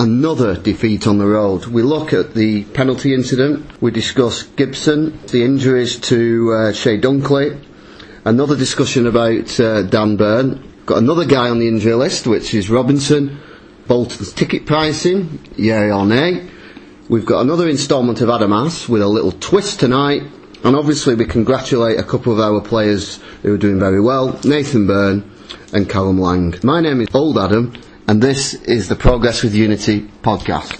another defeat on the road. We look at the penalty incident, we discuss Gibson, the injuries to uh, Chey Dunkley, another discussion about uh, Dan Burn. Got another guy on the injury list, which is Robinson. Bolton's ticket pricing, yay or nay. We've got another instalment of Adam asks with a little twist tonight. And obviously, we congratulate a couple of our players who are doing very well Nathan Byrne and Callum Lang. My name is Old Adam, and this is the Progress with Unity podcast.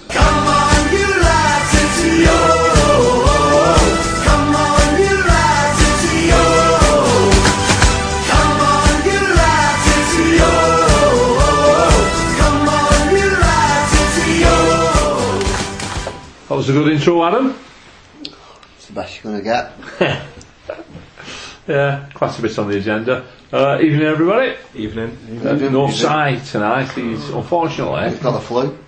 That was a good intro, Adam. It's the best you're going to get. Yeah, quite a bit on the agenda. Uh, evening, everybody. Evening. Uh, no side tonight. He's unfortunately, Got the flu.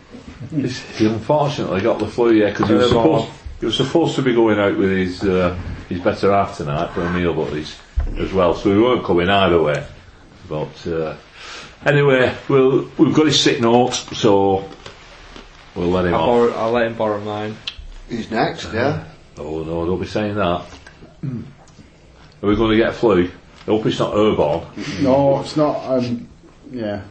he's, he unfortunately got the flu. Yeah, because he was supposed he was supposed to be going out with his uh, his better half tonight for a meal, but he's as well. So we weren't coming either way. But uh, anyway, we'll we've got his sick note, so we'll let him I'll, off. borrow, I'll let him borrow mine. He's next, yeah? Oh no, don't be saying that. Are we going to get a flu? I hope it's not airborne. No, it's not. Um, yeah.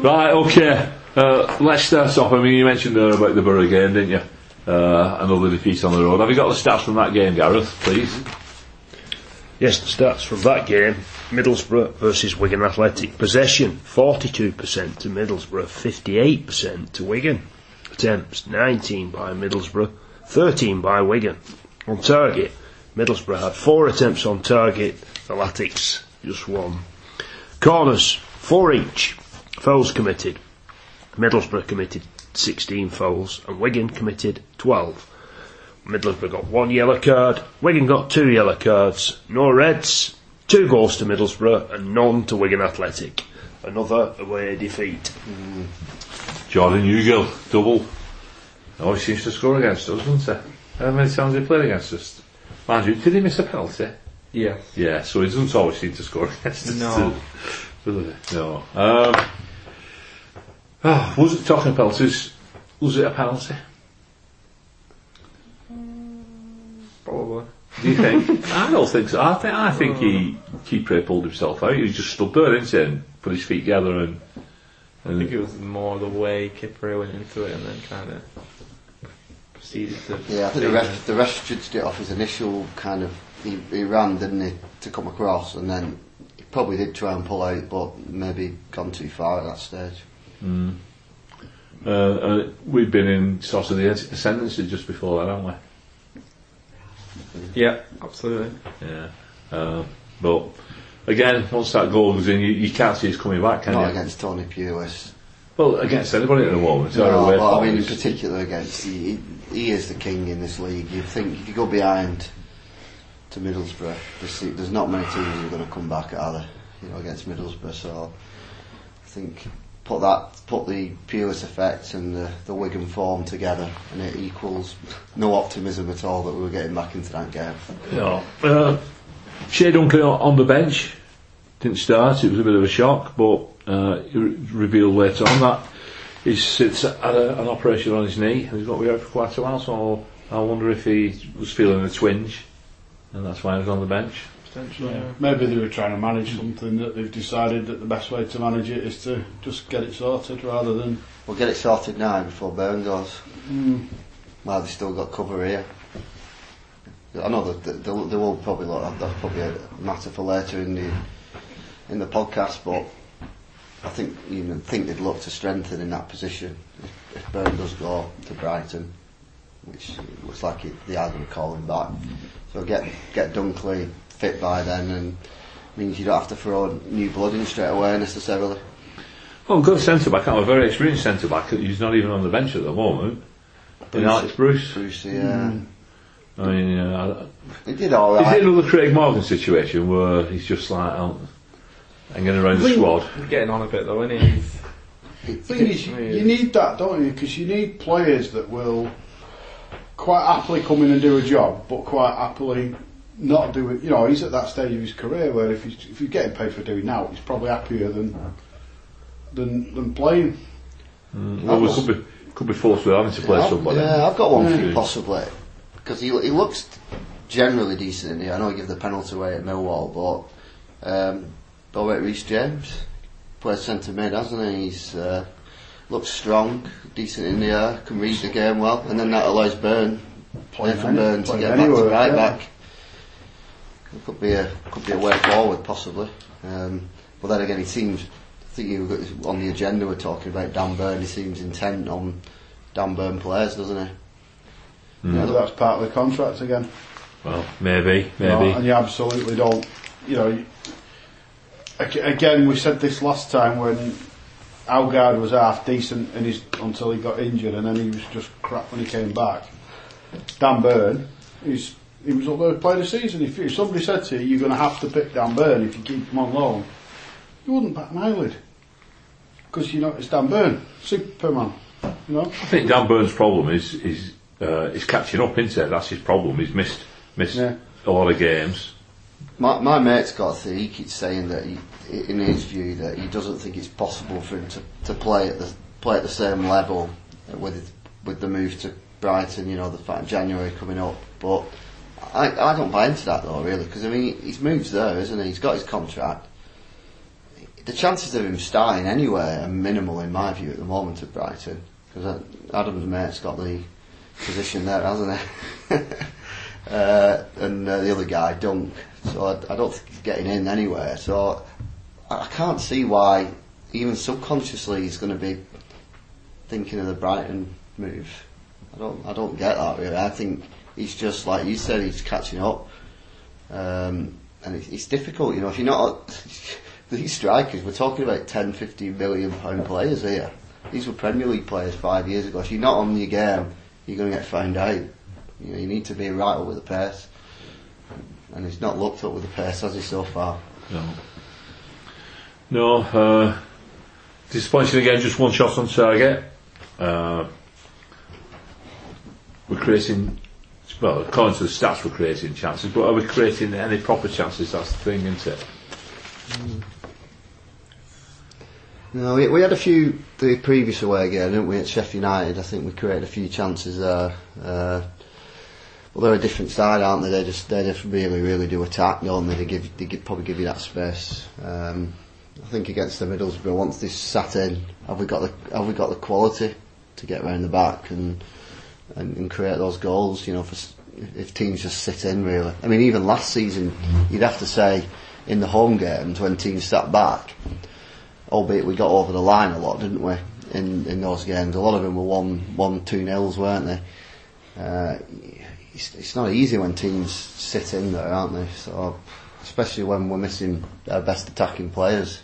Right, okay. Uh, let's start off. I mean, you mentioned there about the Borough game, didn't you? Uh, another defeat on the road. Have you got the stats from that game, Gareth, please? Yes, the stats from that game Middlesbrough versus Wigan Athletic. Possession 42% to Middlesbrough, 58% to Wigan. Attempts 19 by Middlesbrough, 13 by Wigan. On target, Middlesbrough had four attempts on target, the Latics just one. Corners, four each. Fouls committed. Middlesbrough committed 16 fouls and Wigan committed 12. Middlesbrough got one yellow card, Wigan got two yellow cards, no reds, two goals to Middlesbrough and none to Wigan Athletic. Another away defeat. Jordan Hugill, double. Always seems to score against us, doesn't he? How many times he played against us? Mind you, did he miss a penalty? Yeah. Yeah, so he doesn't always seem to score against us. No. Does he? No. Um, oh, was it talking penalties? Was it a penalty? Mm, probably. Do you think? I don't think so. I think I think he mm. Kipre pulled himself out. He just stood there, didn't he, and put his feet together and. I think it was more the way Kipre went into it and then kind of proceeded to. Yeah, I think the ref, the ref judged it off his initial kind of. He, he ran, didn't he, to come across, and then he probably did try and pull out, but maybe gone too far at that stage. uh, uh, we've been in sort of the ascendancy just before that, haven't we? Yeah, absolutely. Yeah. Uh, but again, once that goal goes in, you, you can't see us coming back, can Not you? against Tony Pulis. Well, against anybody at the moment. No, well, I mean, in particular against he, he, is the king in this league. You think if you go behind to Middlesbrough, there's, there's not many teams who are going to come back are there, you know, against Middlesbrough. So I think put that put the Pulis effect and the, the Wigan form together, and it equals no optimism at all that we were getting back into that game. No. Uh, Chey Dunkley on the bench didn't start. It was a bit of a shock, but uh, revealed later on that he's sits had a, an operation on his knee and he's got to be out for quite a while. So I wonder if he was feeling a twinge, and that's why he was on the bench. Potentially. Yeah. Maybe they were trying to manage something that they've decided that the best way to manage it is to just get it sorted rather than. We'll get it sorted now before Burn goes. Well, they've still got cover here. I know that that they, they will probably look at that's probably a matter for later in the in the podcast, but I think you know, think they'd look to strengthen in that position if, if Burn does go to Brighton, which looks like it, they are going to call him back. So get get Dunkley fit by then, and means you don't have to throw new blood in straight away necessarily. Well, we've centre back. I'm a very experienced centre back. He's not even on the bench at the moment. In Alex Bruce. Bruce, yeah. I mean, uh, He did all is it right. another Craig Morgan situation where he's just like out hanging around the squad? He's getting on a bit though, isn't he? He's- thing is, you, you need that, don't you? Because you need players that will quite happily come in and do a job, but quite happily not do it. You know, he's at that stage of his career where if he's, if he's getting paid for doing now, he's probably happier than than than playing. Well, we could be could be forced with having to play I've- somebody. Yeah, I've got one for you possibly because he, he looks generally decent in here. I know he gave the penalty away at Millwall, but um, Bowick Reece James plays centre mid, hasn't he? He's uh, looks strong, decent in the air, can read the game well, and then that allows Burn, Play Nathan any- Burn, to play get back to anywhere, right yeah. back. It could be a could be a way forward possibly. Um, but then again, he seems. I think you got on the agenda. We're talking about Dan Burn. He seems intent on Dan Burn players, doesn't he? Maybe that's part of the contract again. Well, maybe, You know, maybe. and you absolutely don't. You know, you- ag- again, we said this last time when Algard was half decent in his, until he got injured, and then he was just crap when he came back. Dan Burn, he's, he was up there to play the season. If, if somebody said to you, you're going to have to pick Dan Burn if you keep him on loan, you wouldn't bat an eyelid. Because you know it's Dan Burn, Superman. You know, I think Dan Burns' problem is is uh, is catching up, isn't it? That's his problem. He's missed missed Yeah. a lot of games. My, my mate's got a thing. He keeps saying that he, in his view, that he doesn't think it's possible for him to, to play at the play at the same level with with the move to Brighton. You know, the fact January coming up. But I, I don't buy into that though, really, because I mean, his move's there, isn't he? He's got his contract. The chances of him starting anywhere are minimal, in my view, at the moment at Brighton. Because Adam's mate's got the position there, hasn't he? uh, and uh, the other guy, Dunk. So I, I don't think he's getting in anywhere. So I, I can't see why, even subconsciously, he's going to be thinking of the Brighton move. I don't, I don't get that really. I think he's just like you said, he's catching up, um, and it's, it's difficult. You know, if you're not these strikers, we're talking about 10, 15 million pound players here. These were Premier League players five years ago. If you're not on your game, you're going to get found out. You know, you need to be right with the pace, and he's not looked up with the pace has he so far. No. No. Uh, disappointing again. Just one shot on target. Uh, we're creating. Well, according to the stats, we're creating chances, but are we creating any proper chances? That's the thing, isn't it? No, we, we had a few the previous away game, didn't we? At Sheffield United, I think we created a few chances there. Uh, well, they're a different side, aren't they? They just they just really really do attack, don't they? They give they give, probably give you that space. Um, I think against the Middlesbrough, once this sat in, have we got the have we got the quality to get round the back and and, and create those goals? You know, for, if teams just sit in, really. I mean, even last season, you'd have to say in the home games when teams sat back albeit we got over the line a lot, didn't we? In in those games, a lot of them were one one two nils, weren't they? Uh, it's, it's not easy when teams sit in there, aren't they? So, especially when we're missing our best attacking players.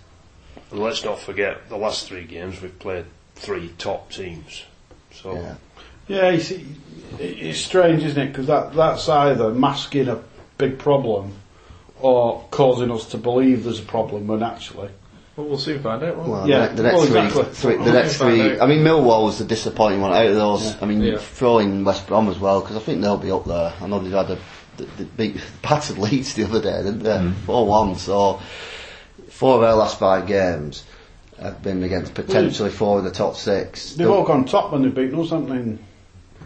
And let's not forget the last three games we've played three top teams. So Yeah. Yeah, you see, it's strange, isn't it? Because that, that's either masking a big problem or causing us to believe there's a problem when actually. Well, we'll soon find out, won't Well, Yeah, the, the next well, three, exactly. three, the next three. out. I mean, Millwall was the disappointing one out of those. Yeah. I mean, Yeah. throw in West Brom as well because I think they'll be up there. I know they've had a the, the big battered Leeds the other day, didn't they? Mm. Four one. So four of our last five games have been against potentially mm. four of the top six. They've all gone top when they've beaten us, haven't they?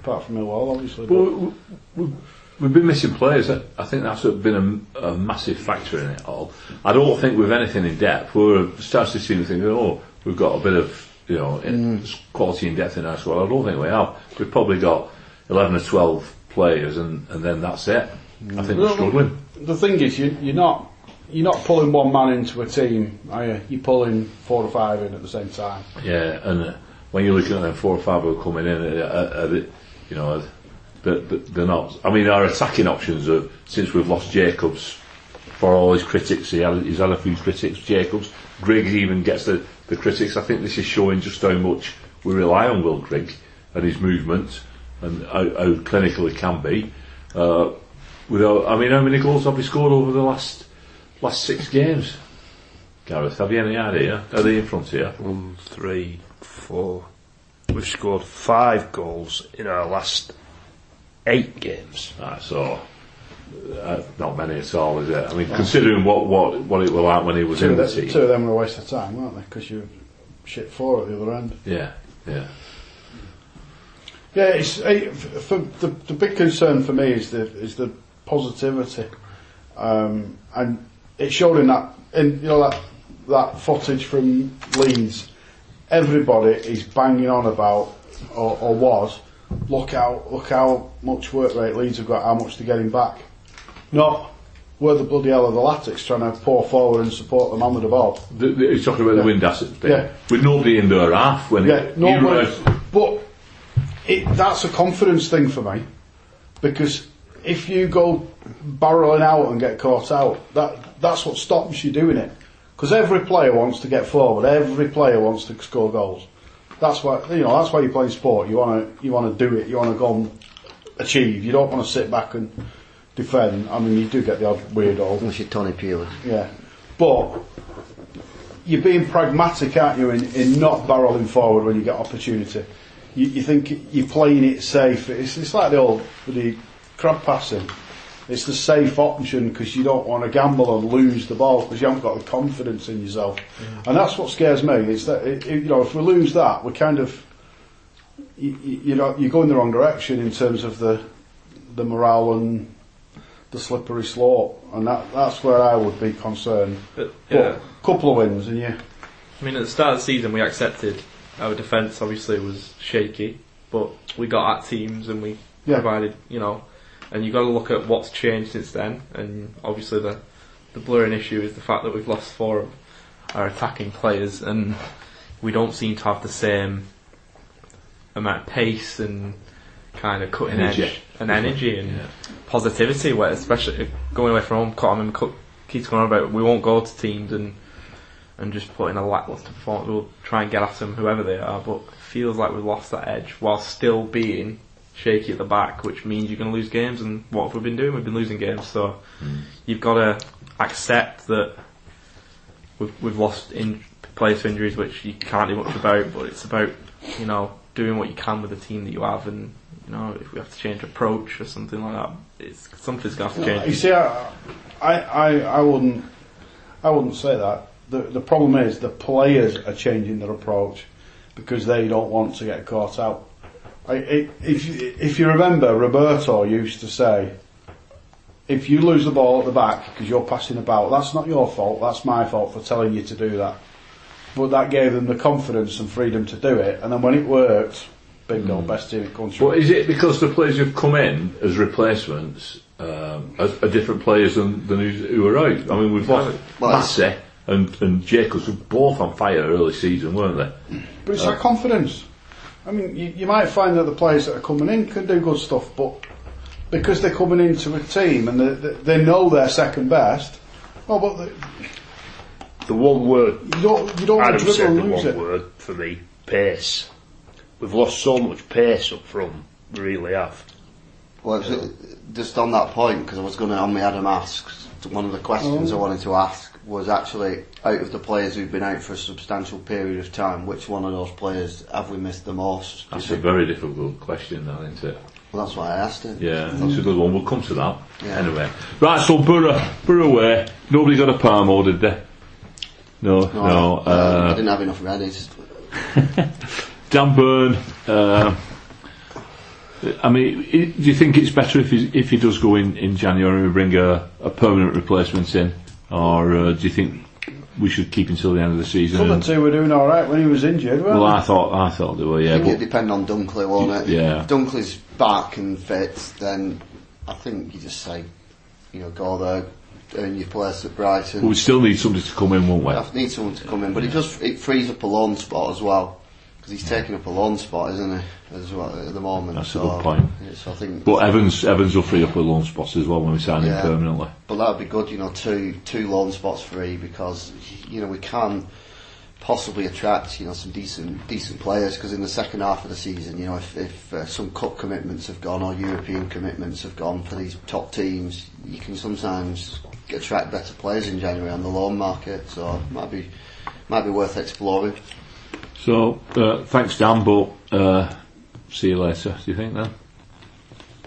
Apart from Millwall, obviously. But but- we, we, we've been missing players. I I think that's been a, a massive factor in it all. I don't think we've anything in depth. We're starting to see the thing. Oh, we've got a bit of you know in quality and depth in our squad. I don't think we have. We've probably got eleven or twelve players, and, and then that's it. I think we're struggling. The thing is, you, you're not you're not pulling one man into a team, are you? You're pulling four or five in at the same time. Yeah, and uh, when you're looking at them four or five who are coming in, uh, uh, uh, they- you know, they're, they're not. I mean, our attacking options are since we've lost Jacobs. For all his critics, he had, he's had a few critics. Jacobs, Griggs even gets the, the critics. I think this is showing just how much we rely on Will Grigg and his movement and how, how clinical he can be. Uh, without, I mean, how many goals have we scored over the last last six games? Gareth, have you any idea? Are they in front here? one, three, four. We've scored five goals in our last eight games. Right, so uh, not many at all, is it? I mean, considering what, what, what it was like when he was Two in the team. two of them were a waste of time, weren't they? Because you shit four at the other end. Yeah, yeah. Yeah, it's f- for the the big concern for me is the is the positivity, um, and it showed in that in you know that that footage from Leeds. Everybody is banging on about or, or was look how look how much work rate Leeds have got, how much they're getting back. Not where the bloody hell are the Latics trying to pour forward and support the man with the ball. The, the, he's talking about the wind asset thing. Yeah. With nobody in their half when Yeah, it, no, you but, but it, that's a confidence thing for me because if you go barreling out and get caught out, that that's what stops you doing it. Because every player wants to get forward, every player wants to score goals. That's why you know that's why you play sport. You want to you want to do it. You want to go and achieve. You don't want to sit back and defend. I mean, you do get the odd weirdo. Unless you're Tony Pulis. Yeah. But you're being pragmatic, aren't you, in, in not barreling forward when you get opportunity. You, you think you're playing it safe. It's, it's like the old the crab passing. It's the safe option because you don't want to gamble and lose the ball because you haven't got the confidence in yourself. And that's what scares me. Is that it, it- you know if we lose that, we're kind of you, you know you go in the wrong direction in terms of the the morale and the slippery slope, and that that's where I would be concerned. But But yeah, couple of wins, and you I mean, at the start of the season, we accepted our defence obviously was shaky, but we got at teams and we Yeah. provided, you know, and you've got to look at what's changed since then. And obviously, the the blurring issue is the fact that we've lost four of our attacking players, and we don't seem to have the same amount of pace and kind of cutting Energy. edge and energy and Yeah. positivity. Where especially going away from home, and Cook keeps going on about we won't go to teams and and just put in a lackluster performance. We'll try and get at them, whoever they are, but it feels like we've lost that edge while still being shaky at the back, which means you're going to lose games. And what have we been doing? We've been losing games, so you've got to accept that we've we've lost in players to injuries, which you can't do much about. But it's about you know doing what you can with the team that you have, and you know if we have to change approach or something like that, it's something's going to to change. you see, I, I, I, I wouldn't, I wouldn't say that. The the problem is the players are changing their approach because they don't want to get caught out. I, if you- if you remember, Roberto used to say, if you lose the ball at the back because you're passing about, that's not your fault. That's my fault for telling you to do that. But that gave them the confidence and freedom to do it. And then when it worked, bingo, best team in the country. But is it because the players who've come in as replacements um, are, are different players than, than who were out? I mean, we've lost Well, Massey and, and Jacobs were both on fire early season, weren't they? But it's that confidence. I mean, you, you might find that the players that are coming in can do good stuff, but because they're coming into a team and they, they, they know they're second best, well, but they, The one word you don't you don't want Adam to said dribble the lose one it. word for me: pace. We've lost so much pace up front. We really have. Well, it's, uh, just on that point, because I was going to, on my Adam asks, one of the questions I wanted to ask was actually, out of the players who've been out for a substantial period of time, which one of those players have we missed the most? That's a very difficult question, that, isn't it? Well, that's why I asked him. Yeah, that's a good one. We'll come to that. Yeah. Anyway. Right, so Borough, Borough away. Nobody got a Parmo, did they? No, no. No, I uh, didn't have enough readies. Dan Burn, uh, I mean, i do you think it's better if he, if he does go in, in January and we bring a, a permanent replacement in? Or uh, do you think we should keep until the end of the season? Some of and- the two were doing all right when he was injured. well, they? I thought I thought they were, yeah. I think But, it'd depend on Dunkley, won't it? Yeah. If Dunkley's back and fit, then I think you just say, you know, go there, earn your place at Brighton. but we still need somebody to come in, won't we? I need someone to come in, but it does it frees up a loan spot as well because he's taking up a loan spot, isn't he? As well at the moment. That's a good point. So I think, But Evans Evans will free up a loan spots as well when we sign Yeah. him permanently. but that'd be good, you know, two two loan spots free because you know we can possibly attract you know some decent decent players because in the second half of the season, you know, if, if uh, some cup commitments have gone or European commitments have gone for these top teams, you can sometimes attract better players in January on the loan market. So it might be might be worth exploring. So uh, thanks, Dan. But uh, see you later. Do you think then?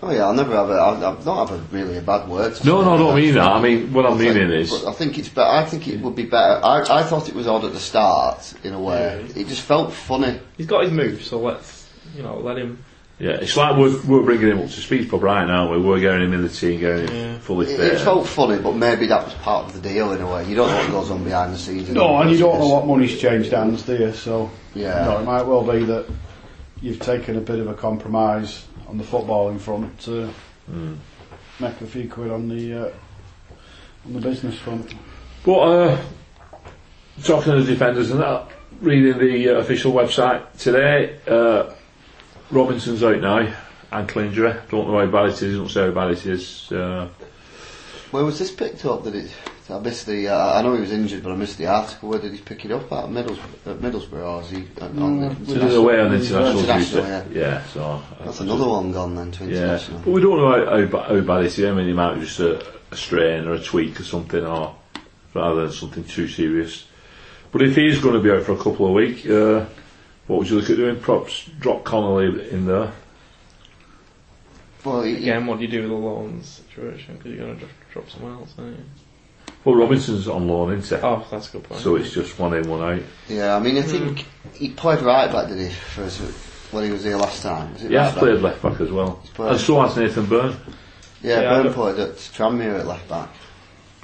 Oh yeah, I'll never have a. I'll, I'll not have a really a bad word. No, no, I don't mean that. I mean what I'm think- meaning is. I think it's better. I think it would be better. I, I thought it was odd at the start in a way. It just felt funny. He's got his moves, so let's you know let him Yeah, it's like we're, we're bringing him up to speed for Brian, aren't we? We're getting him in the team, getting him fully It, fit. it felt funny, but maybe that was part of the deal in a way. You don't know what goes on behind the scenes. No, and you don't know what money's changed hands, do you? So, Yeah. no, it might well be that you've taken a bit of a compromise on the footballing front to make a few quid on the uh, on the business front. But uh, talking of the defenders and that, reading the uh, official website today, uh, Robinson's out now, ankle injury. Don't know how bad it is. Don't say how bad it is. Uh, Where was this picked up? That it? I missed the. Uh, I know he was injured, but I missed the article. Where did he pick it up at? Middlesbrough, at Middlesbrough, or is he uh, on the No, away on international International, duty. yeah. Yeah, so. uh, That's another one gone then to Yeah, international. but we don't know how, how, ba- how bad it is. I mean, it might be just a, a strain or a tweak or something, or rather than something too serious. But if he's going to be out for a couple of weeks, uh, what would you look at doing? Props drop Connolly in there. Well, he, Again, what do you do with the loans situation? Because you're going to drop, drop someone else, aren't you? Well, Robinson's on loan, isn't he? Oh, that's a good point. So it's just one in, one out. yeah, I mean, I think hmm. he played right back, did he? For his, when he was here last time. Was it Yeah, last played time? left back as well. played- And so has Nathan Byrne. Yeah, Yeah, I Byrne don't- played at Tranmere at left back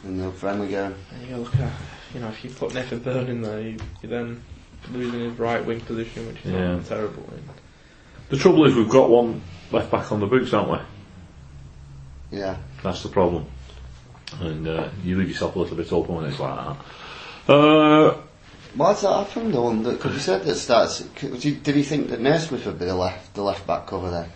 in the friendly game. And you look at, you know, if you put Nathan Byrne in there, you, you're then losing his right wing position, which is Yeah. not terrible. In. The trouble is we've got one left back on the books, haven't we? Yeah. That's the problem. And uh, you leave yourself a little bit open when it's like that. Uh, Why has that happened? The one that because you said that starts. Did you, did he think that Naismith would be the left the left back cover then?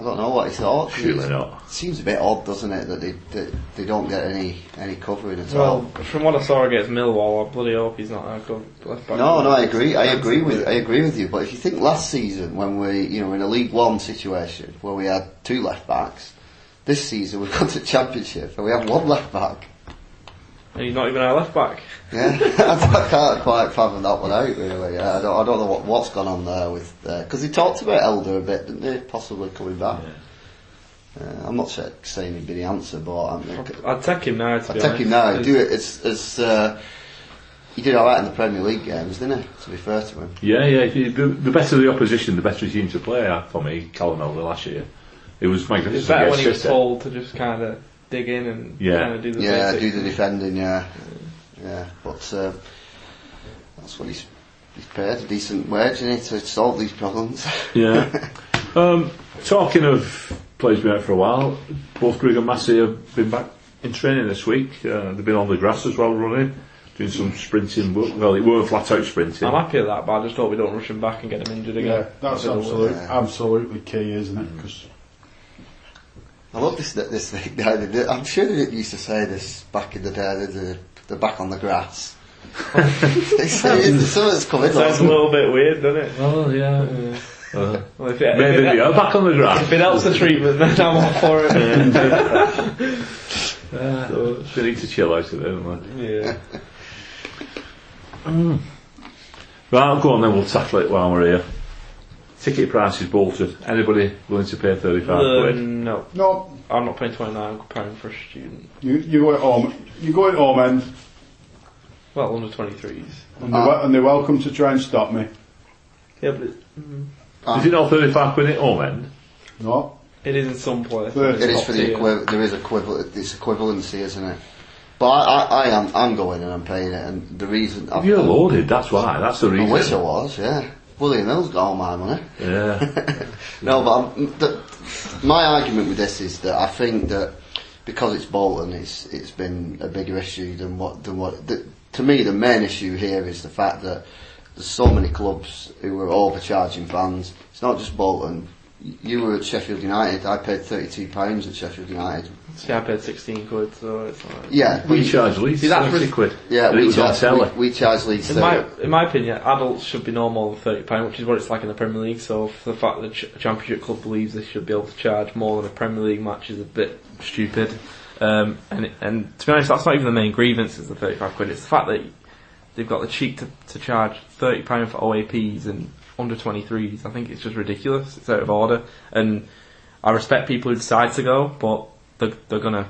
I don't know what he thought. surely not. It seems a bit odd, doesn't it, that they that they don't get any any covering at Well, all. from what I saw against Millwall, I bloody hope he's not our go left back. No, no, I agree. I agree with I agree with you. But if you think last season when we you know in a League One situation where we had two left backs, this season we've gone to Championship and we have one left back. And he's not even our left back. Yeah, I can't quite fathom that one out really. Yeah, I don't I don't know what what's gone on there with because he talked about Elder a bit, didn't he? Possibly coming back. Uh, I'm not sure, saying he'd be the answer, but I'm, I'd take him now. To I be take honest. him now. Do it. It's it's. Uh, he did all right in the Premier League games, didn't he? To be fair to him. yeah, yeah. The, the better the opposition, the better he seemed to play. uh, For me, Callum Elder last year, it was magnificent. It's better when he was told to just kind of dig in and Yeah. kind of do the Yeah, basics. do the defending. Yeah, yeah. But uh, that's what he's he's paid a decent wage, isn't he, to solve these problems. Yeah. um, talking of players been out for a while, both Grigg and Massey have been back in training this week. Uh, they've been on the grass as well, running, doing some sprinting. but- Well, it weren't flat out sprinting. I'm happy with that, but I just hope we don't rush him back and get him injured again. Yeah, that's I don't know. absolute, Yeah. absolutely key, isn't it? 'Cause I love this this thing. now, they did- I'm sure they didn't used to say this back in the day. They're, the- back on the grass. they say it- something's coming. Sounds a little bit weird, doesn't it? Oh yeah. Uh, Well, if it, maybe if it, they are back on the grass. if it helps the treatment, then I'm all for it. Uh, they need to chill out a bit, don't they? yeah. Right, I'll go on then. We'll tackle it while we're here. Ticket prices bolted. Anybody willing to pay thirty-five Uh, quid? no, no, I'm not paying 29 pound for a student. you you go at home. You go at home end, Well, under 23s. and they're, wel- and they're welcome to try and stop me. Yeah, but Is it not thirty-five quid at home end? No, it is in some places. Thirty. It is for the tier. equivalent. There is equivalent. It's equivalency, isn't it? But I, I, I am. I'm going and I'm paying it, and the reason. If you're loaded, that's why. That's the reason. I wish I was. Yeah. William Hill's got all my money. Yeah. No, but the, my argument with this is that I think that because it's Bolton, it's it's been a bigger issue than what than what. The, to me, the main issue here is the fact that there's so many clubs who are overcharging fans. It's not just Bolton. You were at Sheffield United. I paid thirty-two pounds at Sheffield United. See, I paid 16 quid, so it's alright. Yeah, We but- charge Leeds See, that's thirty really- quid. Yeah, And it we was on charge, telly. we, we charge Leeds In my, 30. in my opinion, adults should be no more than thirty pound, which is what it's like in the Premier League. So, for the fact that ch- a Championship club believes they should be able to charge more than a Premier League match is a bit stupid. Um, and it- and to be honest, that's not even the main grievance. Is the thirty five quid. It's the fact that they've got the cheek to, to charge thirty pound for OAPs and under twenty threes. I think it's just ridiculous. It's out of order. And I respect people who decide to go, but they're, they're gonna.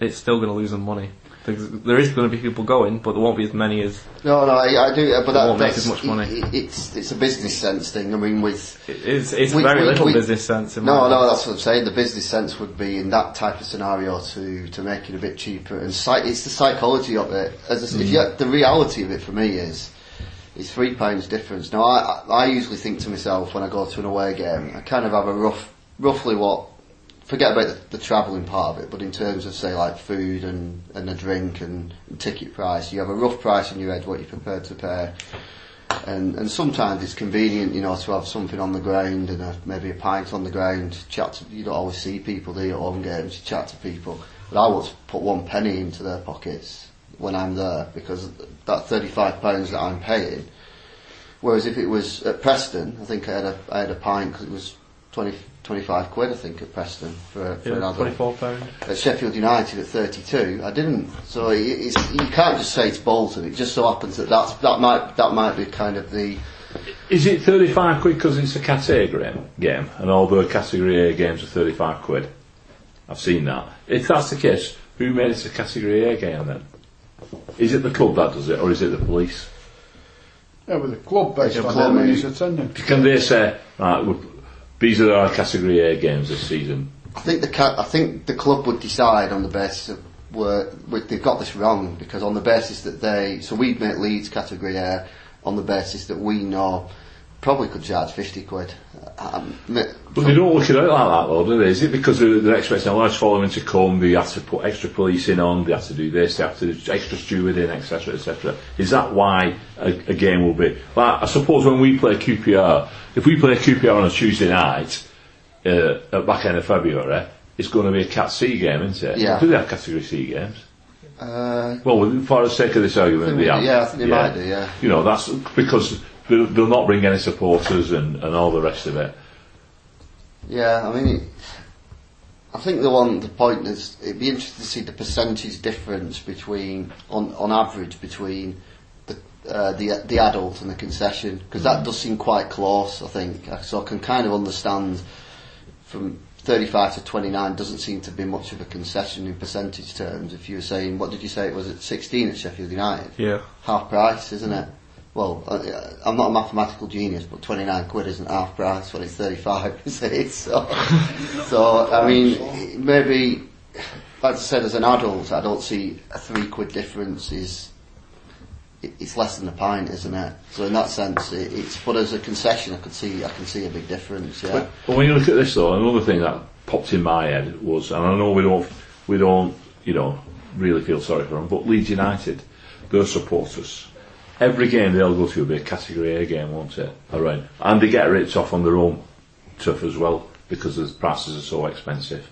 It's still gonna lose them money. There's, going to be people going, but there won't be as many as No, no, I, I do, but that, won't make as much money. It, it's it's a business sense thing. I mean, with it's. It's We- very we- little we- business sense. In no, no, that's what I'm saying. The business sense would be in that type of scenario to to make it a bit cheaper, and it's the psychology of it. As I, s- if mm. you, the reality of it for me is. It's three pounds difference. Now, I I usually think to myself when I go to an away game, I kind of have a rough, roughly what forget about the, the travelling part of it, but in terms of say like food and, and a drink and, and ticket price, you have a rough price in your head what you're prepared to pay. And and sometimes it's convenient, you know, to have something on the ground and a, maybe a pint on the ground. Chat to you don't always see people do you, home games. You chat to people, but I won't put one penny into their pockets when I'm there because that thirty-five pounds that I'm paying. Whereas if it was at Preston, I think I had a I had a pint because it was 20, 25 quid I think at Preston for, for Yeah, adult twenty-four pound. at Sheffield United at 32. I didn't. So it, it's, you can't just say it's Bolton. It just so happens that that's, that might that might be kind of the Is it 35 quid because it's a category A game, game, and all the Category A games are 35 quid? I've seen that. If that's the case, who made it a Category A game then? Is it the club that does it, or is it the police? Yeah, with the club based Yeah, on club, how many yeah. attending. Can they say, right, we- these are our Category A games this season? I think the ca- I think the club would decide on the basis of where, they've got this wrong because on the basis that they so we'd make Leeds category A on the basis that we know probably could charge fifty quid. Um, But they don't look it out like that though, do they? Is it because they're, they're expecting a large following to come, they have to put extra police in on, they have to do this, they have to do extra steward in, etc, etc. Is that why a, a game will be? Like, I suppose when we play QPR, if we play QPR on a Tuesday night, uh, at back end of February, it's going to be a Cat C game, isn't it? Yeah. Do they have Category C games? uh, Well, for the sake of this argument, they have. yeah, I think they might do, yeah. You know, that's because they'll, they'll not bring any supporters and, and all the rest of it. Yeah, I mean, it, I think the one, the point is, it'd be interesting to see the percentage difference between, on on average, between the uh, the the adult and the concession, because that does seem quite close. I think, so I can kind of understand from 35 to 29 doesn't seem to be much of a concession in percentage terms. If you were saying, what did you say it was at 16 at Sheffield United? Yeah. half price, isn't it? Well, uh, I'm not a mathematical genius, but 29 quid isn't half price when it's 35, is it? So, so I mean, maybe, like I said, as an adult, I don't see a three quid difference is, it's less than a pint, isn't it? So in that sense, it, it's, but as a concession, I could see, I can see a big difference, yeah. But, but when you look at this though, another thing that popped in my head was, and I know we don't, we don't, you know, really feel sorry for them, but Leeds United, their supporters, every game they'll go to will be a Category A game, won't it? Around, and they get ripped off on their own turf as well because the prices are so expensive.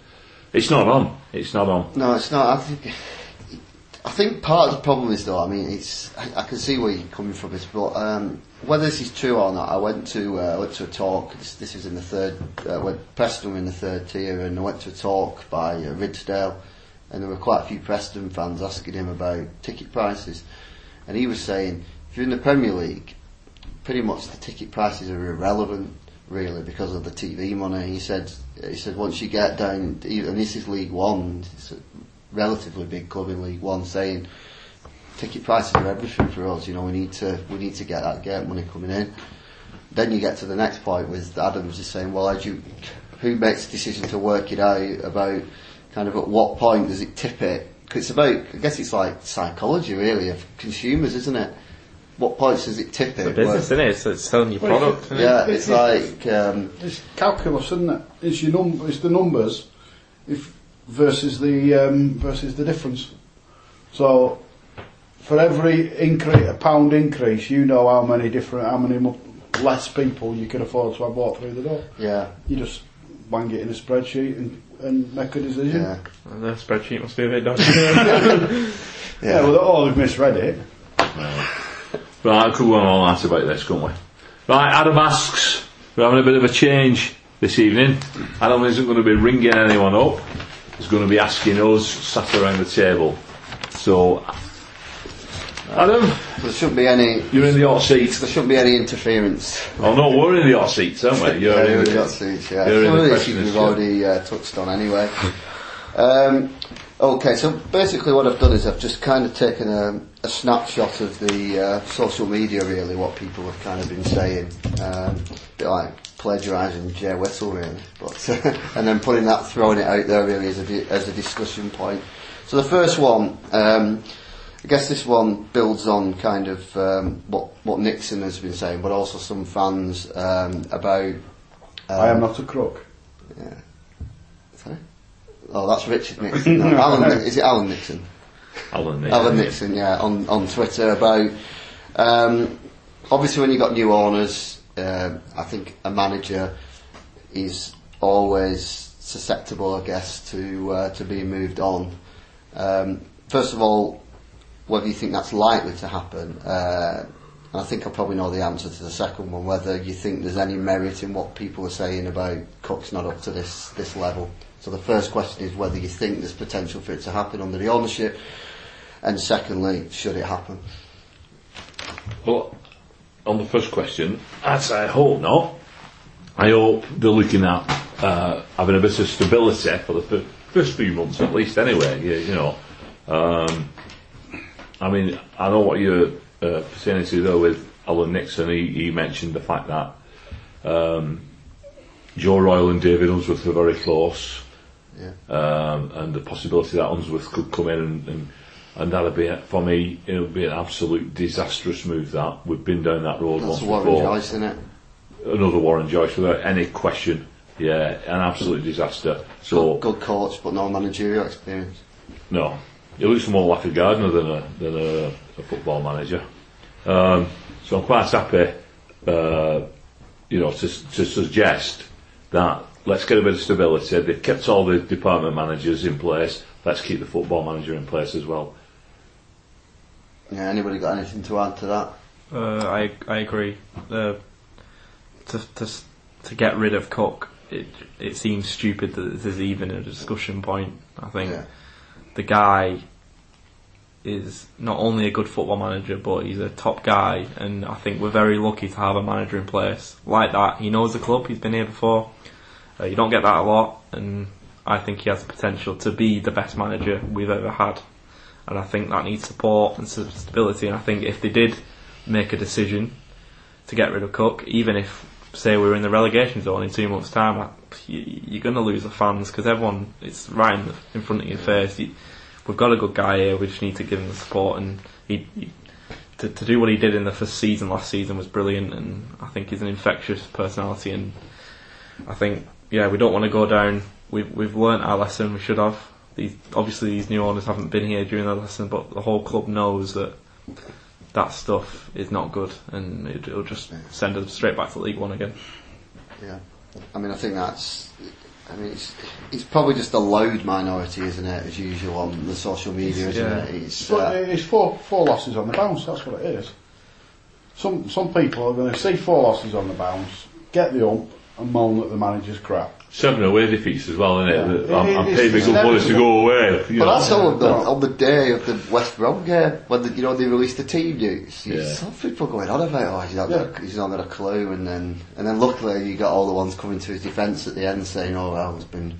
It's not on. It's not on. No, it's not. I think. I think part of the problem is though. I mean, it's. I, I can see where you're coming from, this, but um, whether this is true or not, I went to uh, I went to a talk. This, this was in the third. Uh, when Preston were in the third tier, and I went to a talk by uh, Ridsdale, and there were quite a few Preston fans asking him about ticket prices, and he was saying, if you're in the Premier League, pretty much the ticket prices are irrelevant really because of the TV money. He said he said once you get down, and this is League One, it's a relatively big club in League One, saying ticket prices are everything for us. You know, we need to we need to get that gate money coming in. Then you get to the next point with Adams just saying, well, you, who makes the decision to work it out about kind of at what point does it tip it? 'Cause it's about, I guess it's like psychology really of consumers, isn't it? What points is it tipping? it? The business, Where- isn't it? It's, it's selling your Well, product. isn't it? yeah, it's like um, It's calculus, isn't it? It's your num- It's the numbers, if versus the um, versus the difference. So, for every increase, a pound increase, you know how many different, how many mo- less people you can afford to have walk through the door. yeah, You just bang it in a spreadsheet and, and make a decision. yeah, And the spreadsheet must be a bit dodgy. Yeah, well, oh, they've misread it. Right, I could go on all night about this, couldn't we? Right, Adam asks, we're having a bit of a change this evening. Adam isn't going to be ringing anyone up. He's going to be asking us, sat around the table. So, Adam, there shouldn't be any. you're in the hot seat. There shouldn't be any interference. Oh no, we're in the hot seats, aren't we? You're Yeah, in the, in the hot seats, yeah. you're in Some the of the issues we've already uh, touched on anyway. Um, okay, so basically what I've done is I've just kind of taken a, a snapshot of the uh, social media, really, what people have kind of been saying. Um, a bit like plagiarising Jay Whistle, really. But, and then putting that, throwing it out there, really, as a, di- as a discussion point. So the first one, um, I guess this one builds on kind of um, what, what Nixon has been saying, but also some fans um, about. I am um, not a crook. Yeah. Sorry? Oh, that's Richard Nixon. No, Alan, is it Alan Nixon? Alan Nixon. Alan Nixon, yeah, on, on Twitter about. Um, obviously, when you've got new owners, um I think a manager is always susceptible, I guess, to uh, to being moved on. Um, first of all, whether you think that's likely to happen, uh, and I think I probably know the answer to the second one. Whether you think there's any merit in what people are saying about Cook's not up to this this level. So the first question is whether you think there's potential for it to happen under the ownership, and secondly, should it happen? Well, on the first question, I'd say I hope not. I hope they're looking at uh, having a bit of stability for the fir- first few months at least anyway, you, you know. Um, I mean, I know what you're uh, pertaining to though with Alan Nixon, he, he mentioned the fact that um, Joe Royle and David Unsworth are very close Yeah. um, and the possibility that Unsworth could come in and, and, and that'd be, for me, it would be an absolute disastrous move that. We've been down that road That's once Warren before. Joyce, isn't it? Another Warren Joyce without any question. Yeah, an absolute disaster. So, Good coach, but no managerial experience. no. He looks more like a gardener than a, than a, a football manager. Um, so I'm quite happy, uh, you know, to, to suggest that let's get a bit of stability. They've kept all the department managers in place. Let's keep the football manager in place as well. Yeah, anybody got anything to add to that? Uh, I I agree. Uh, to to to get rid of Cook, it it seems stupid that this is even a discussion point. I think Yeah. the guy is not only a good football manager, but he's a top guy, and I think we're very lucky to have a manager in place like that. He knows the club; he's been here before. Uh, you don't get that a lot, and I think he has the potential to be the best manager we've ever had. And I think that needs support and stability. And I think if they did make a decision to get rid of Cook, even if say we were in the relegation zone in two months' time, you're going to lose the fans because everyone it's right in, front of your face. We've got a good guy here. We just need to give him the support, and he, he to, to do what he did in the first season last season was brilliant. And I think he's an infectious personality, and I think yeah, we don't want to go down. We've we've learnt our lesson. We should have. These, obviously, these new owners haven't been here during the lesson, but the whole club knows that that stuff is not good, and it, it'll just send us straight back to League One again. Yeah. I mean, I think that's. I mean, it's, it's probably just a loud minority, isn't it, as usual on the social media, isn't Yeah. it? It's, But uh, it's four four losses on the bounce. That's what it is. Some some people are going to see four losses on the bounce, get the ump, and moan that the manager's crap. Seven away defeats as well, isn't it? Yeah. I'm, I'm paying me it's good money to go away. You but know. that's all on the, No. on the day of the West Brom game when the, you know they released the team news. You Yeah. saw people going on about, oh, he's not, got, he's not got a clue, and then and then luckily you got all the ones coming to his defence at the end saying, oh well, it's been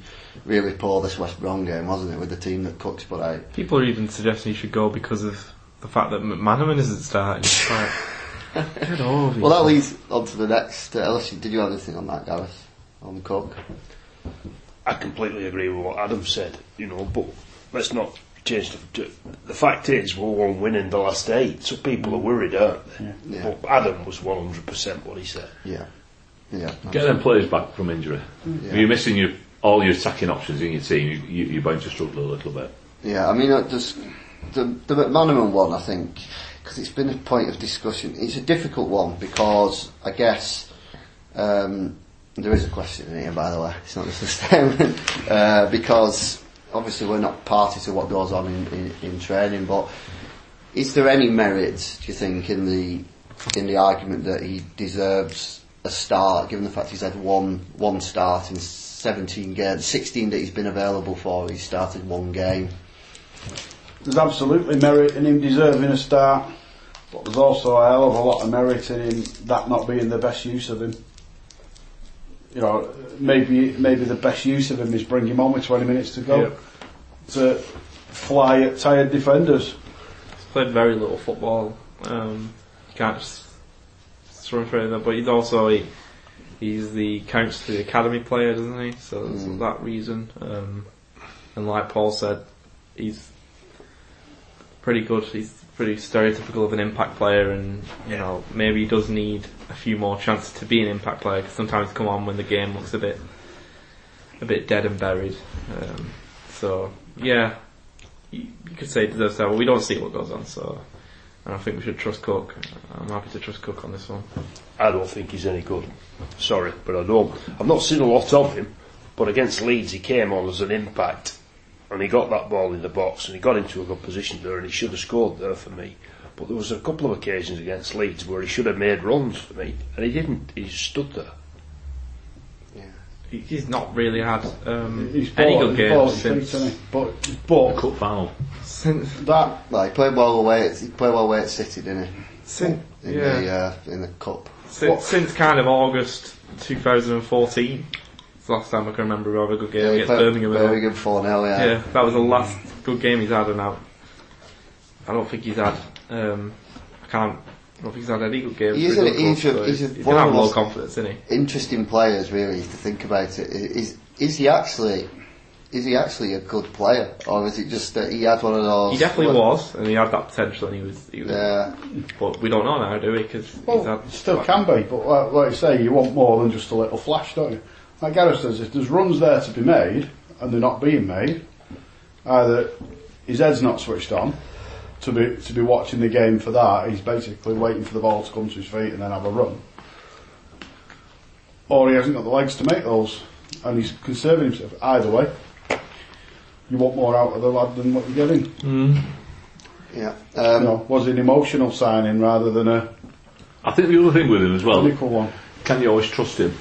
really poor this West Brom game, wasn't it, with the team that Cook's put out. People are even suggesting he should go because of the fact that McManaman isn't starting. It's get over Well, that leads on to the next. Uh, unless you, did you have anything on that, Gareth? On the Cook? I completely agree with what Adam said, you know, but let's not change the. The fact is, we're one winning the last eight, so people are worried, aren't they? Yeah. But Adam was 100% what he said. Yeah. Yeah. Get them players back from injury. Yeah. If you're missing your, all your attacking options in your team, you, you, you're bound to struggle a little bit. Yeah, I mean, uh, just the the McManaman one, I think, because it's been a point of discussion. It's a difficult one because I guess um, there is a question in here, by the way. It's not just a statement uh, because obviously we're not party to what goes on in, in, in training. But is there any merit, do you think, in the in the argument that he deserves a start, given the fact he's had one one start in 17 games, 16 that he's been available for, he's started one game. There's absolutely merit in him deserving a start, but there's also a hell of a lot of merit in him that not being the best use of him. You know, maybe maybe the best use of him is bring him on with 20 minutes to go. Yep. to fly at tired defenders. He's played very little football. Um, you can't just throw him in there, but he's also he, he's the counts to the academy player, doesn't he? So there's that reason. Um, and like Paul said, he's pretty good. He's pretty stereotypical of an impact player, and you know maybe he does need a few more chances to be an impact player because sometimes come on when the game looks a bit a bit dead and buried. Um, so yeah, you, you could say he deserves that. But we don't see what goes on, so and I think we should trust Cook. I'm happy to trust Cook on this one. I don't think he's any good. Sorry, but I don't. I've not seen a lot of him, but against Leeds he came on as an impact, and he got that ball in the box, and he got into a good position there, and he should have scored there for me. But there was a couple of occasions against Leeds where he should have made runs for me, and he didn't. He stood there. He- He's not really had um, He's any ball- good he's ball games at feet, since, isn't? But, but Cup final. since, that Well, he played well away. At, he played well away at City, didn't he? since, In yeah. the uh, in the cup. since, since kind of August 2014. It's the last time I can remember having a good game Yeah, against Birmingham. Birmingham four 0 yeah. Yeah, that was the last good game he's had, and I, I don't think he's had. Um, I can't. I don't think he's had any good games. He's for a- his own he's club, a- so he's a- he's one of have low confidence, isn't he? Interesting players, really, to think about it. Is is he actually? Is he actually a good player, or is it just that he had one of those? He definitely well, was, and he had that potential, and he was. He was Yeah, But we don't know now, do we? Because well, had. still can be. But like, like you say, you want more than just a little flash, don't you? Like Gareth says, if there's runs there to be made and they're not being made, either his head's not switched on to be to be watching the game for that. He's basically waiting for the ball to come to his feet and then have a run, or he hasn't got the legs to make those, and he's conserving himself. Either way, you want more out of the lad than what you're getting. yeah. you Um, know, was it an emotional signing rather than a I think the other thing with him as well, one? can you always trust him?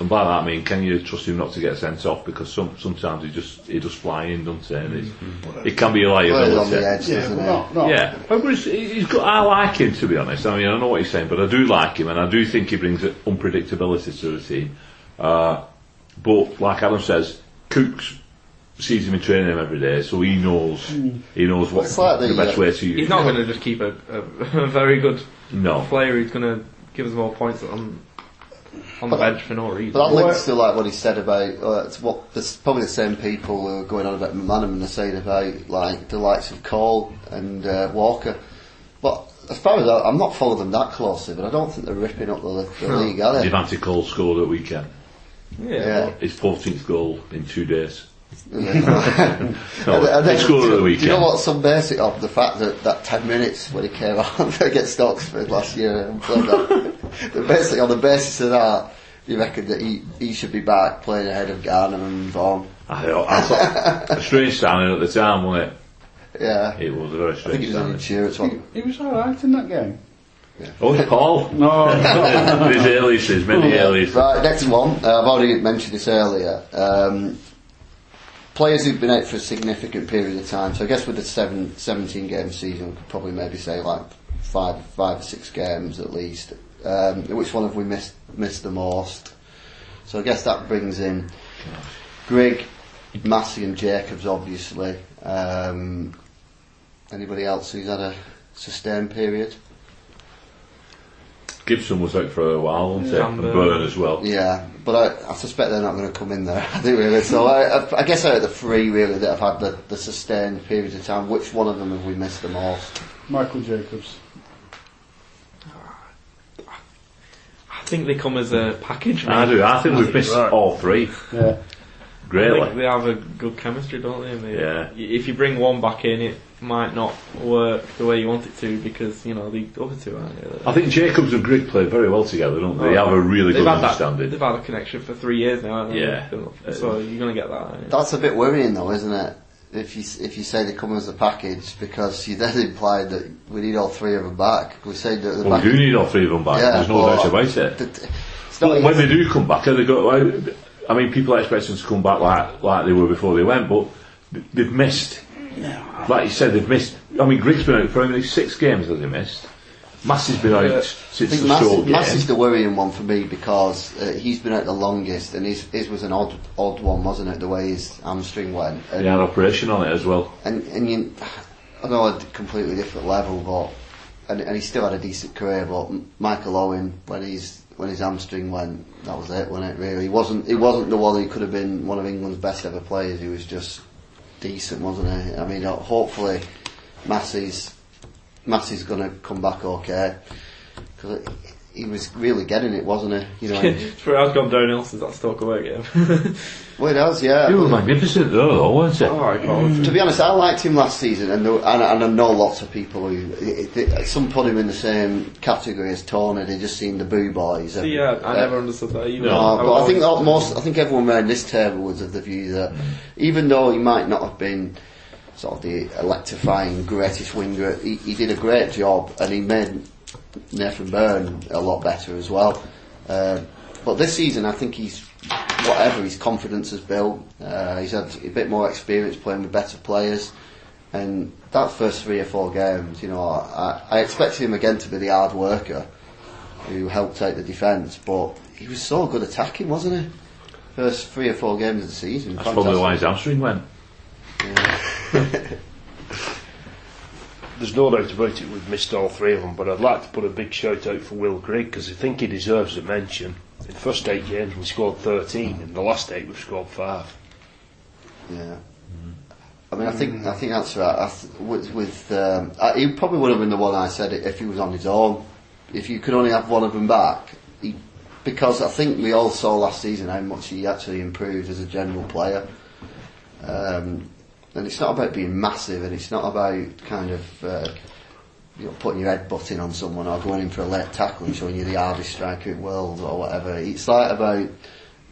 And by that I mean, can you trust him not to get sent off? Because some, sometimes he just he just fly in, doesn't he? And it's, it can be a plays on the liability. edge, Yeah, doesn't but he? no, no. Yeah, but he's, he's got, I like him to be honest. I mean, I know what he's saying, but I do like him, and I do think he brings unpredictability to the team. Uh, but like Adam says, Cooks sees him in training him every day, so he knows he knows what like the, the, best uh, way to use. He's not going to just keep a, a, a very good No, player. He's going to give us more points on on the bench for no reason. But that Well, links to like what he said about uh, it's what there's probably the same people who are going on about McManaman are saying about like the likes of Cole and uh, Walker. But as far as I, I'm not following them that closely, but I don't think they're ripping up the, the league, are they? Devante Cole scored at weekend. yeah, Yeah. His 14th goal in two days. And No, then- and he then, scored do, at the you- weekend. do you know what? Some basic of the fact that that ten minutes when he came on against Oxford last year and played that, the basic on the basis of that, you reckon that he, he should be back playing ahead of Garner and Vaughan? I, I thought a strange signing at the time, wasn't it? Yeah, it? It was a very I think strange he was an insurance He, one. he was alright in that game. Oh, Paul. No, His aliases, many aliases. Right, next one. Uh, I've already mentioned this earlier. Um, players who've been out for a significant period of time. So I guess with the seven, 17 game season, we could probably maybe say like five, five or six games at least. Um, which one have we missed missed the most? So I guess that brings in Grigg, Massey, and Jacobs, obviously. Um, anybody else who's had a sustained period? Gibson was out for a while, wasn't Yeah. he? And Byrne as well. Yeah, but I, I suspect they're not going to come in there, I think really. So I, I, I guess out of the three really that have had the, the sustained period of time, which one of them have we missed the most? Michael Jacobs. I think they come as a package. I do. I think we've missed Right. all three. Yeah. I think they have a good chemistry, don't they? They- Yeah. If you bring one back in, it might not work the way you want it to because you know the other two aren't. Really. I think Jacobs and Grigg play very well together, don't they? They oh. have a really they've good had that. understanding. They've had a connection for three years now. haven't they? Yeah. So uh, you're going to get that. aren't? That's a bit worrying though, isn't it? If you if you say they come as a package, because you then imply that we need all three of them back. We say that the Well, back we do need all three of them back. Yeah, There's no doubt about it. Th- It's not when they do come back, are they go, I mean, people expect them to come back like like they were before they went, but they've missed. Like you said, they've missed. I mean, Grigg's been out for only six games has he missed? Massey's been out Yeah. Since the Mass, Stoke Mass game. is the worrying one for me because uh, he's been out the longest and his, his was an odd odd one, wasn't it? The way his hamstring went. And, He had operation on it as well. and, and you, I know a completely different level, but and, and he still had a decent career. But Michael Owen, when he's when his hamstring went, that was it, wasn't it? Really, he wasn't he wasn't the one who could have been one of England's best ever players. He was just decent, wasn't he? I mean, uh, hopefully, Massey's Massey's going to come back okay because he was really getting it, wasn't he? You know, It's pretty hard gone downhill since that Stoke away game. well, it has, yeah. He was magnificent though, though, weren't he? Alright, Paul. To be honest, I liked him last season, and, there, and, and I know lots of people who it, it, some put him in the same category as Tony. They just seemed the boo boys. and- See, yeah, I never understood that either. No, No, but I was think most, I think everyone around this table was of the view that even though he might not have been sort of the electrifying greatest winger, he, he did a great job, and he made Nathan Byrne a lot better as well. Uh, but this season, I think he's whatever his confidence has built. Uh, he's had a bit more experience playing with better players, and that first three or four games, you know, I, I expected him again to be the hard worker who helped out the defence, but he was so good attacking, wasn't he? First three or four games of the season. That's probably why his hamstring went. There's no doubt about it, we've missed all three of them, but I'd like to put a big shout out for Will Grigg because I think he deserves a mention. In the first eight games, we scored 13, in the last eight, we've scored five. Yeah. I mean, I think I think that's right. I th- with, with um, I, he probably would have been the one I said it if he was on his own. If you could only have one of them back, he, because I think we all saw last season how much he actually improved as a general player. Um, and it's not about being massive, and it's not about kind of uh, you know putting your head butting on someone or going in for a late tackle and showing you the hardest striker in the world or whatever. It's like about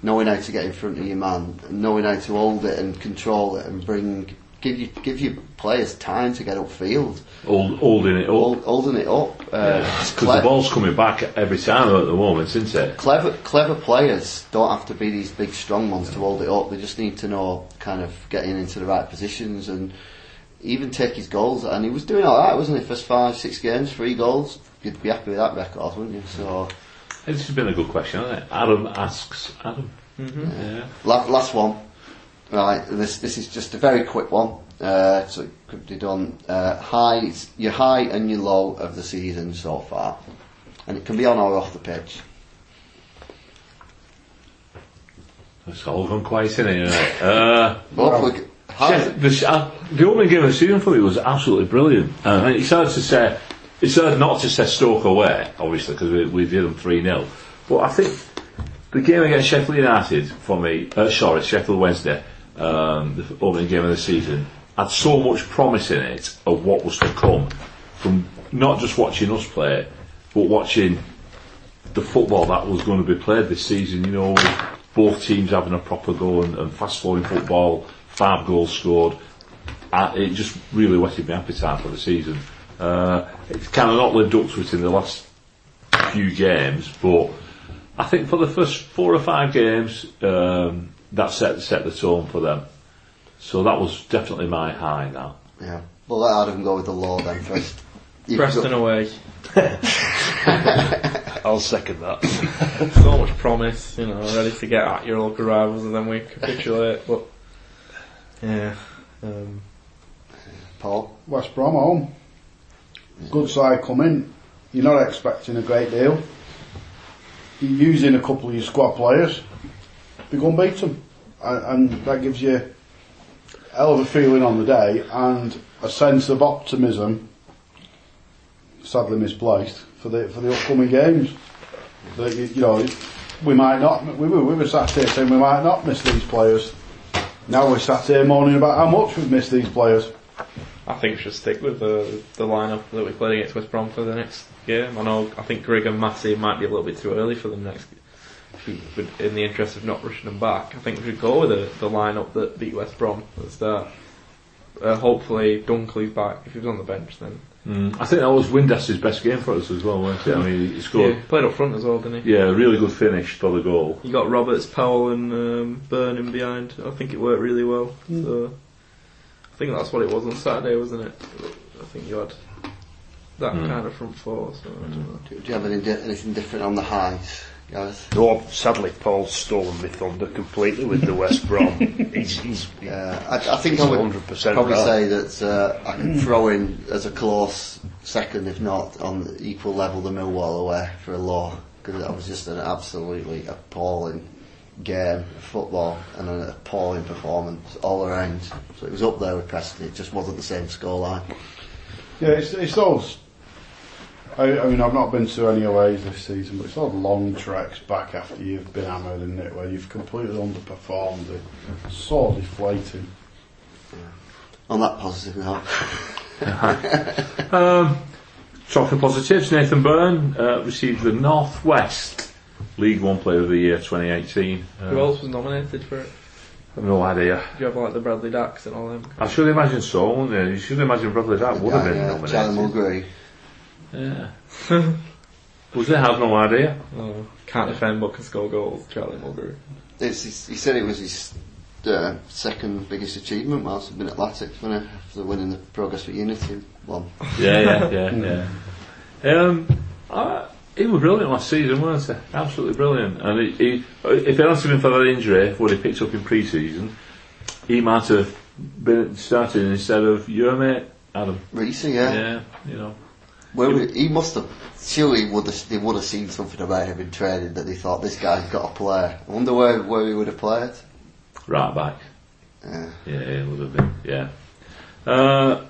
knowing how to get in front of your man, knowing how to hold it and control it and bring give you give your players time to get upfield, Hold, holding it up. hold, holding it up. Uh, Because cle- the ball's coming back every time at the moment, isn't it? clever clever players don't have to be these big strong ones to hold it up. They just need to know kind of getting into the right positions and even take his goals. And he was doing all right, wasn't he? First five six games, three goals. You'd be happy with that record, wouldn't you? So This has been a good question, hasn't it? Adam asks, Adam. Yeah. La- last one. Right, this this is just a very quick one. Uh, so it could be done. Uh, high, your high and your low of the season so far, and it can be on or off the pitch. It's all gone quiet, it? Right. Uh, Shef- the, uh, the opening game of the season for me was absolutely brilliant. Uh, and it's hard to say, it's hard not to say Stoke away, obviously, because we, we did them 3 0. But I think the game against Sheffield United, for me, uh, sorry, Sheffield Wednesday, um, the opening game of the season, had so much promise in it of what was to come from not just watching us play, but watching the football that was going to be played this season. You know, both teams having a proper go and, and fast flowing football, five goals scored. Uh, it just really whetted my appetite for the season. Uh, it's kind of not lived up to it in the last few games, but I think for the first four or five games, um, that set set the tone for them. So that was definitely my high. now. yeah. Well, let Adam go with the law then first. You Preston go- away. I'll second that. So much promise, you know, ready to get at your local rivals and then we capitulate. But yeah, um, Paul. West Brom home. Good side coming. You're not expecting a great deal. You're using a couple of your squad players. You're going to beat them. And, and that gives you a hell of a feeling on the day and a sense of optimism, sadly misplaced, for the for the upcoming games. That you, you know, we might not. We were, we were sat here saying we might not miss these players. Now we're sat here moaning about how much we've missed these players. I think we should stick with the the lineup that we played against West Brom for the next game. I know I think Grigg and Massey might be a little bit too early for the next. If we- but In the interest of not rushing them back, I think we should go with the, the lineup that beat West Brom at the start. Uh, hopefully Dunkley's back. If he was on the bench, then I think that was Windass's best game for us as well, wasn't it? I mean, he scored, he played up front as well, didn't he? yeah, really good finish for the goal. You got Roberts, Powell, and um, Byrne in behind. I think it worked really well. So I think that's what it was on Saturday, wasn't it? I think you had that kind of front four. So I don't know. Do, do you have any, anything different on the highs, guys? No, sadly, Paul's stolen my thunder completely with the West Brom. he's, he's, Yeah, I, I think It's I would 100% probably right. say that uh, I can throw in as a close second, if not on equal level, the Millwall away for a law because that was just an absolutely appalling game of football and an appalling performance all around. So it was up there with Preston. It just wasn't the same scoreline. Yeah, it's, it's those. I, I mean, I've not been to any aways this season, but it's those long treks back after you've been hammered, isn't it? Where you've completely underperformed. It's so deflating. On that positive note, Um, talking positives, Nathan Byrne uh, received the Northwest League One Player of the Year 2018. Uh, Who else was nominated for it? I've no idea. Do you have like the Bradley Dacks and all them? I should imagine so, wouldn't you? You should imagine Bradley that would have been yeah, Charlie nominated. Mulgrew. Yeah. Was there? I have no idea. Oh, can't defend but can score goals. Charlie Mulgrew. It's, he's- he said it was his uh, second biggest achievement whilst he'd been at Latics, wasn't it? After winning the Progress for Unity one. Yeah, yeah, yeah, yeah. Um, uh, he was brilliant last season, wasn't he? Absolutely brilliant. And he, he, if it hadn't been for that injury, what he picked up in pre-season, he might have been starting instead of your mate Adam. Reece, yeah. Yeah, you know. Where would, he must have. Surely would have, they would have seen something about him in training that they thought this guy's got to play. I wonder where, where he would have played. Right back. Yeah. Yeah, it would have been. Yeah. Uh,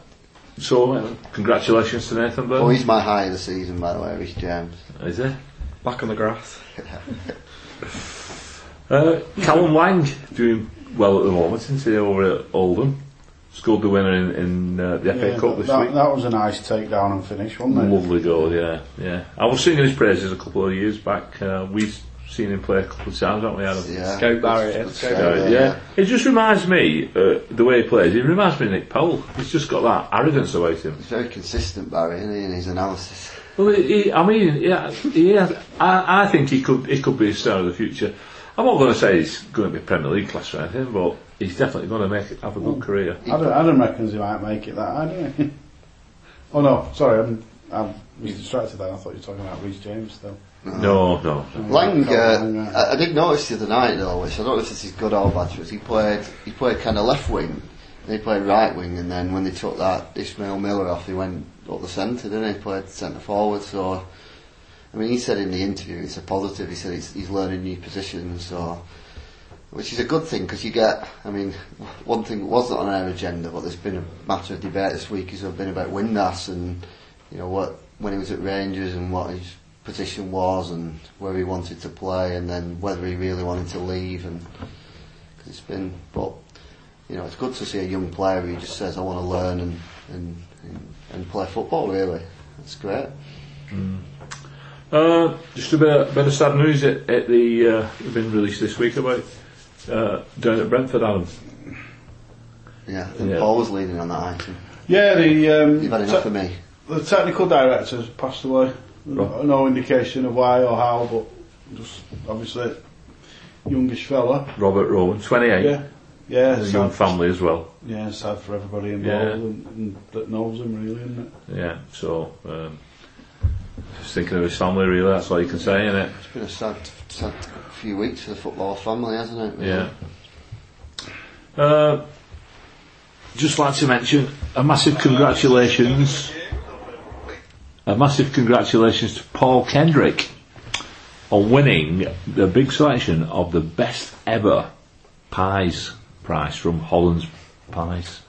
so, uh, congratulations to Nathan Byrne. Oh, he's my high of the season, by the way, Reece James. Is he? Back on the grass. Uh, Callum Lang doing well at the moment, isn't he, over at Oldham? Scored the winner in, in uh, the FA Yeah, Cup this that, week. that was a nice takedown and finish, wasn't it? Lovely goal, yeah, yeah. I was singing his praises a couple of years back. Uh, we've seen him play a couple of times, haven't we, Adam? Yeah. Scout Barry, Good yeah. scout, yeah. it just reminds me, uh, the way he plays, he reminds me of Nick Powell. He's just got that arrogance about him. He's very consistent, Barry, isn't he, in his analysis. Well, he, he- I mean, yeah, he has, I, I think he could, he could be a star of the future. I'm not going to say he's going to be Premier League class or anything, but he's definitely going to make it, have a good career. Adam, Adam reckons he might make it that high, doesn't he? oh no, sorry, I'm, I'm was distracted there. I thought you were talking about Reece James still. No, no. Lang, uh, I, I did notice the other night though, which I don't know if this is good or bad, was he played he played kind of left wing, then he played right wing, and then when they took that Ishmael Miller off, he went up the centre, didn't he? He played centre forward. So, I mean, he said in the interview it's a positive. He said he's, he's learning new positions, so which is a good thing because you get. I mean, one thing that wasn't on our agenda, but there's been a matter of debate this week has been about Windass and you know what when he was at Rangers and what his position was and where he wanted to play and then whether he really wanted to leave and cause it's been but you know it's good to see a young player who just says I want to learn and and, and, and play football really that's great Uh, just a bit of, bit of sad news at, at the uh, been released this week about uh, down at Brentford, Adam. yeah I think Yeah. Paul was leading on that item Yeah, the um, you've had enough te- of me the technical director's passed away. Right. No indication of why or how, but just obviously youngish fella. Robert Rowan, 28. Yeah, yeah, A young family as well. yeah, sad for everybody involved Yeah. and, and that knows him really, isn't it? Yeah, so um, just thinking of his family, really. That's all you can say, innit? it? It's been a sad sad few weeks for the football family hasn't it Yeah. Uh, just like to mention a massive congratulations, a massive congratulations to Paul Kendrick on winning the big selection of the best ever pies prize from Holland's Pies.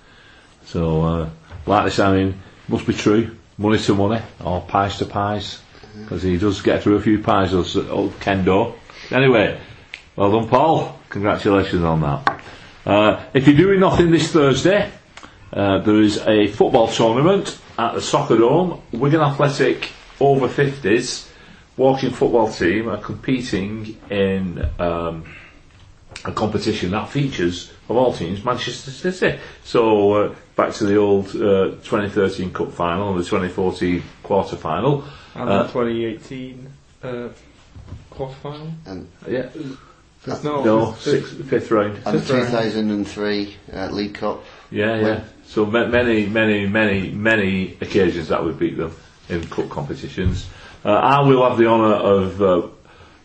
So, uh, like this, I mean, must be true. Money to money, or pies to pies, because he does get through a few pies, does old Kendo. Anyway, well done, Paul. Congratulations on that. Uh, if you're doing nothing this Thursday, uh, there is a football tournament at the Soccer Dome. Wigan Athletic over 50s walking football team are competing in um, a competition that features, of all teams, Manchester City. So uh, back to the old uh, 2013 Cup final and the 2014 quarter final. And Uh, the 2018 uh, quarter final. and Yeah, No, no, fifth- sixth, fifth round. and the Fifth round. 2003 uh, League Cup Yeah, yeah. So ma- many, many, many, many occasions that we beat them. in cup competitions. Uh, I will have the honour of uh,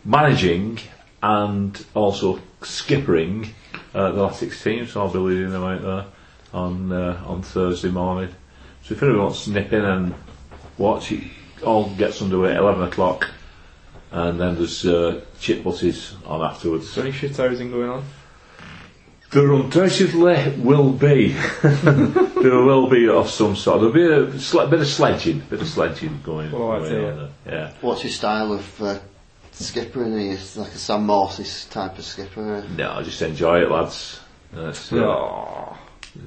managing and also skippering uh, the last six teams, so I'll be leading them out there on uh, on Thursday morning. So if anyone wants to nip in and watch, it all gets underway at 11 o'clock, and then there's uh, chip butties on afterwards. Is there any shithousing going on? There undoubtedly will be. there will be of some sort. There'll be a sle- bit of sledging, bit of sledging going, Well, I'd going say, on there. Yeah. What's your style of uh, skippering? Are you like a Sam Morsy type of skipper? No, I just enjoy it, lads. That's, uh, No.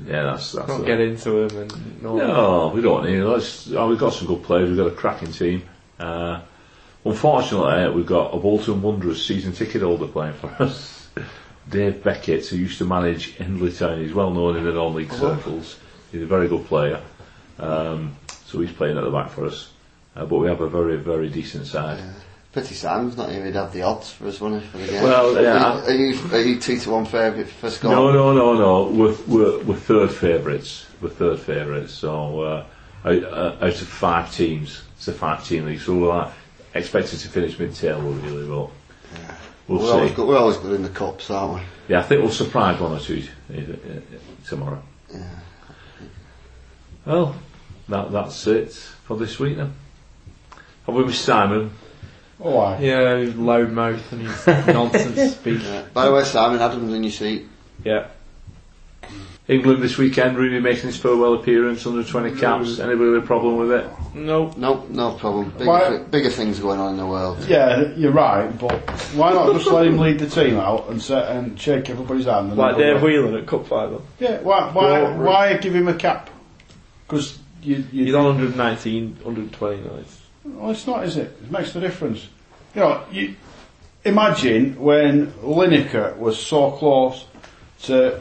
Yeah, that's that's. It. get into them and no. No, we don't need. Let's, oh, we've got some good players. We've got a cracking team. Uh, unfortunately, we've got a Bolton Wanderers season ticket holder playing for us. Dave Beckett, who used to manage Hindley Town, he's well known in the non-league circles. He's a very good player. Um, so he's playing at the back for us. Uh, but we have a very, very decent side. Pity Sam's not here. He'd have the odds for us, wouldn't he, for the game? Well, yeah. Are you, are you two to one favourite for score? No, no, no, no. We're, we're, we're third favourites. We're third favourites. So uh, out, uh, out of five teams, it's a five-team league. So we're like, expected to finish mid-table, really. But we'll We're always, good, we're always good in the cups, aren't we? Yeah, I think we'll surprise one or two uh, uh, tomorrow. Well, that, that's it for this week then. Have we missed Simon? Oh, aye. Yeah, his loud mouth and his nonsense speech. Yeah. By the way, Simon Adams in your seat. Yeah. England this weekend, really making his farewell appearance under 20 caps. Mm. Anybody with a problem with it? No. No, no problem. Bigger, Why- thi- bigger things going on in the world. Yeah, you're right, but why not just let him lead the team out and set and shake everybody's hand? And Like then Dave back? Whelan at Cup Final. Yeah, why, why, Go- why give him a cap? Because you, you, He's on 119, 120 nights. Well, it's not, is it? It makes the difference. You know, you imagine when Lineker was so close to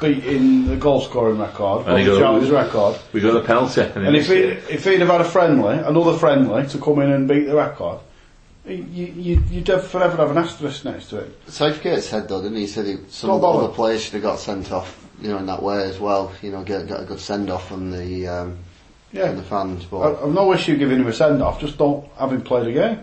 beating the goal scoring record, And he Bobby got- record, We got a penalty. And, and if he if he'd have had a friendly, another friendly to come in and beat the record, you, you, you'd have forever have an asterisk next to it. Southgate said though, didn't he? He said he, some Don't of the bother. other players should have got sent off, you know, in that way as well. You know, get, get a good send off from the um, from Yeah, the fans. But I, I've no issue giving him a send off. Just don't have him play the game.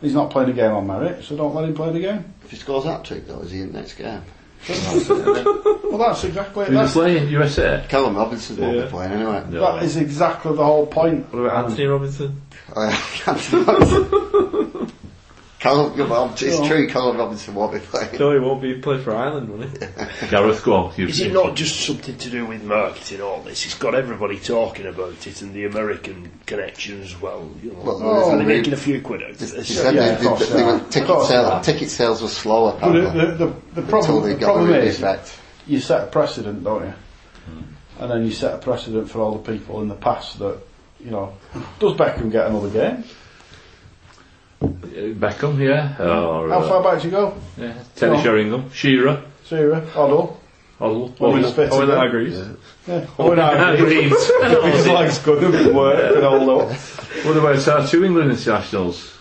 He's not playing the game on merit, so don't let him play the game. if he scores that trick though, is he in next game? Well, that's exactly Who's that's, playing? USA? Callum Robinson won't Yeah. be playing anyway. No. that is exactly the whole point. What about Anthony Robinson? I can't Robinson. Callum, well, it's Oh. true. Callum Robinson won't be playing. No, he won't be playing for Ireland, will he? Gareth, go on. Is it not just something to do with marketing? All this, it's got everybody talking about it, and the American connection as well. You know, well, oh, they're making a few quid out of He said Yeah, they- they- they they were- ticket, course they sale, are. ticket sales were slower. But the, the, the, the until problem, they the got problem rid of the is, effect. you set a precedent, don't you? Hmm. And then you set a precedent for all the people in the past that, you know, does Beckham get another game? Uh, Beckham, yeah. Or, How uh, far back do you go? Yeah. Terry No. Sheringham. Shearer. Sarah, Oddle, Oddle. Owen Oddle. Spitzer. Owen Hargreaves. Yeah. Owen Hargreaves. Hargreaves. His legs good, a bit work and all that. What about our two England internationals?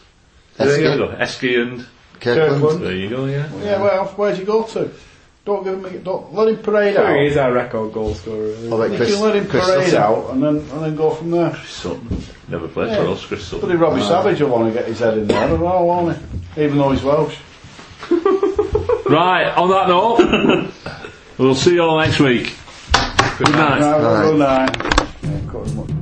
There you go. Heskey and. Kirkland. Kirkland. There you go, yeah. Yeah, well, where'd you go to? Don't give him, A, don't let him parade Sure, he out. is our record goal scorer. isn't he? How about You can let him Chris parade Sutton? out and then and then go from there. Sutton. Never played Yeah. for us, Chris Sutton. Bloody Robbie Savage will want to get his head in there, I don't know, won't he? Even though he's Welsh. Right, on that note, we'll see you all next week. Good night. Right, good night.